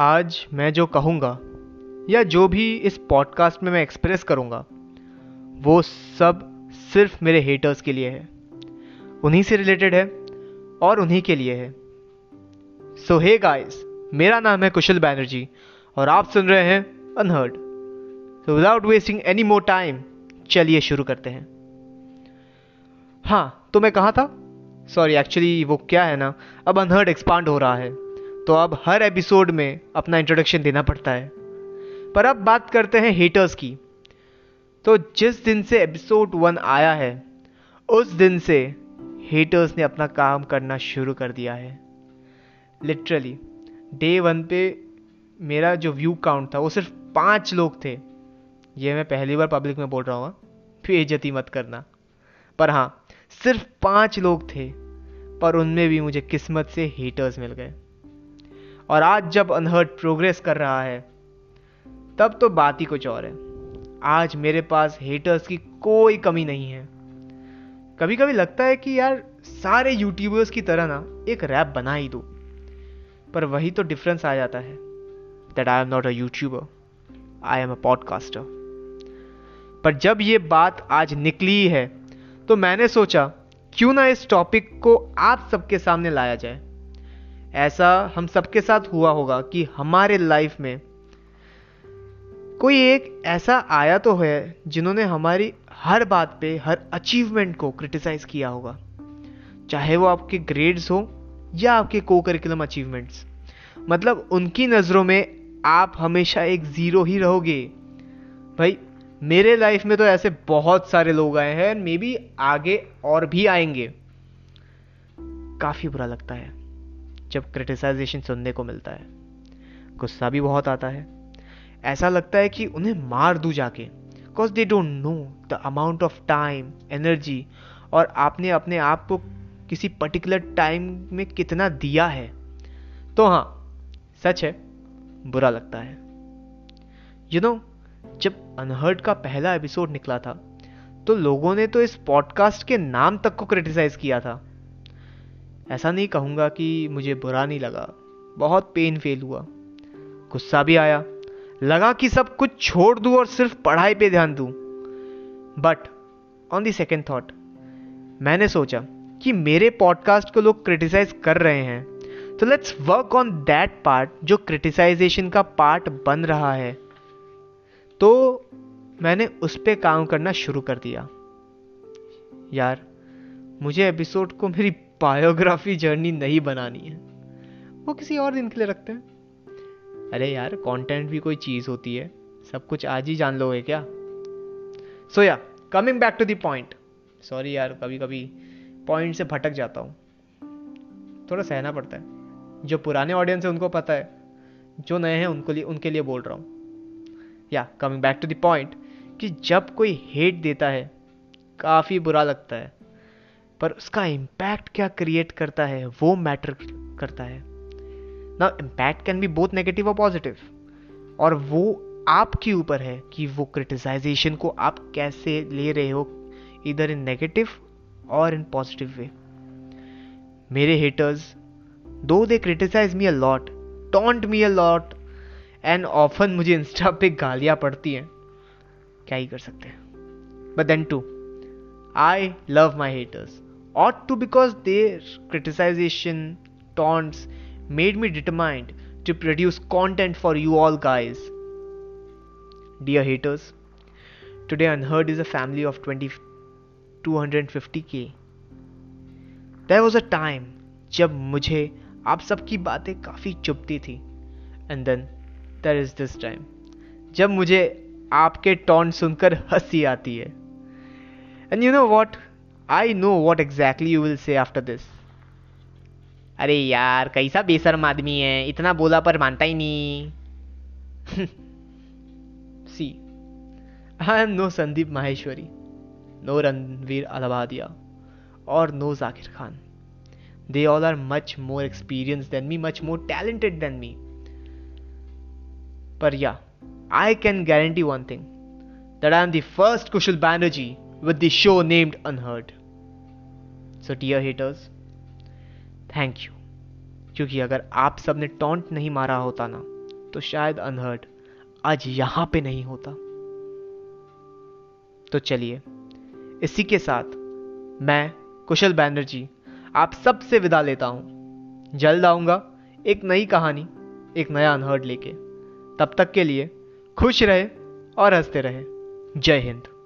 आज मैं जो कहूँगा, या जो भी इस पॉडकास्ट में मैं एक्सप्रेस करूँगा, वो सब सिर्फ़ मेरे हेटर्स के लिए है। उन्हीं से रिलेटेड है और उन्हीं के लिए है। सो हे गाइस मेरा नाम है कुशल बैनर्जी और आप सुन रहे हैं Unheard so without wasting any more time चलिए शुरू करते हैं। हाँ तो मैं कहा था? सॉरी एक्चुअली वो क्या है ना? अब अनहर्ड एक्सपांड हो रहा है। तो अब हर एपिसोड में अपना इंट्रोडक्शन देना पड़ता है। पर अब बात करते हैं हेटर्स की। तो जिस दिन से एपिसोड वन आया है, उस दिन से हेटर्स ने अपना काम करना शुरू कर दिया है। लिटरली डे वन पे मेरा जो व्यू काउंट था, वो सिर्फ़ पाँच लोग थे। ये मैं पहली बार पब्लिक में बोल रहा हूँ बेइज्जती मत करना। पर हाँ सिर्फ़ पाँच लोग थे, पर उनमें भी मुझे किस्मत से हेटर्स मिल गए। और आज जब अनहर्ट प्रोग्रेस कर रहा है, तब तो बात ही कुछ और है। आज मेरे पास हेटर्स की कोई कमी नहीं है। कभी कभी लगता है कि यार, सारे यूट्यूबर्स की तरह ना, एक रैप बना ही दो। पर वही तो डिफरेंस आ जाता है that I am not a YouTuber I am a podcaster पर जब ये बात आज निकली है तो मैंने सोचा, क्यों ना इस टॉपिक को आप सबके सामने लाया जाए। ऐसा हम सबके साथ हुआ होगा कि हमारे लाइफ में कोई एक ऐसा आया तो है जिन्होंने हमारी हर बात पे, हर अचीवमेंट को क्रिटिसाइज किया होगा। चाहे वो आपके ग्रेड्स हो या आपके को करिकुलम अचीवमेंट्स मतलब उनकी नज़रों में आप हमेशा एक ज़ीरो ही रहोगे। भाई, मेरे लाइफ में तो ऐसे बहुत सारे लोग आए हैं मे बी आगे और भी आएँगे। काफ़ी बुरा लगता है। जब क्रिटिसाइजेशन सुनने को मिलता है। गुस्सा भी बहुत आता है। ऐसा लगता है कि उन्हें मार दूँ जाके। Because they don't know the amount of time energy और आपने अपने आप को किसी पर्टिकुलर टाइम में कितना दिया है। तो हाँ सच है बुरा लगता है। यू you नो know, जब अनहर्ड का पहला एपिसोड निकला था तो लोगों ने तो इस पॉडकास्ट के नाम तक को क्रिटिसाइज किया था। ऐसा नहीं कहूँगा कि मुझे बुरा नहीं लगा। बहुत पेन फेल हुआ। गुस्सा भी आया। लगा कि सब कुछ छोड़ दूँ और सिर्फ़ पढ़ाई पे ध्यान दूँ। But on the second thought मैंने सोचा कि मेरे पॉडकास्ट को लोग क्रिटिसाइज कर रहे हैं। तो let's work on that part जो क्रिटिसाइजेशन का पार्ट बन रहा है। तो मैंने उस पर काम करना शुरू कर दिया। यार, मुझे एपिसोड को मेरी बायोग्राफी जर्नी नहीं बनानी है। वो किसी और दिन के लिए रखते हैं। अरे यार कंटेंट भी कोई चीज़ होती है। सब कुछ आज ही जान लोगे क्या? So yeah coming back to point sorry यार कभी कभी पॉइंट से भटक जाता हूँ। थोड़ा सहना पड़ता है। जो पुराने ऑडियंस है, उनको पता है। जो नए हैं, उनको लिए, उनके लिए बोल रहा हूँ। Yeah coming back to the point कि जब कोई हेट देता है, काफ़ी बुरा लगता है। पर उसका इम्पैक्ट क्या क्रिएट करता है, वो मैटर करता है। ना impact can be both negative और पॉजिटिव और वो आपके ऊपर है कि वो क्रिटिसाइजेशन को आप कैसे ले रहे हो इधर इन नेगेटिव और इन पॉजिटिव वे मेरे haters though they criticize me a lot taunt me a lot and often मुझे इंस्टा पे गालियाँ पड़ती हैं, क्या ही कर सकते हैं? But then too I love my haters ought to because their criticization taunts made me determined to produce content for you all guys dear haters today unheard is a family of 20 250k there was a time जब मुझे आप सबकी बातें काफ़ी चुपती थी and then there is this time जब मुझे आपके टॉन सुनकर हंसी आती है and you know what I know what exactly you will say after this अरे यार, कैसा बेशर्म आदमी है? इतना बोला पर मानता ही नहीं। See I am no Sandeep Maheshwari no Ranveer Allahbadia और no Zakir Khan they all are much more experience than me much more talented than me पर yeah I can guarantee one thing that I am the first Kushal Banerjee with the show named Unheard So, dear haters, thank you. क्योंकि अगर आप सबने taunt नहीं मारा होता ना तो शायद अनहर्ड आज यहाँ पे नहीं होता। तो चलिए इसी के साथ मैं कुशल बैनर्जी आप सबसे विदा लेता हूँ। जल्द आऊँगा एक नई कहानी एक नया अनहर्ड लेके। तब तक के लिए खुश रहे और हँसते रहे। जय हिंद।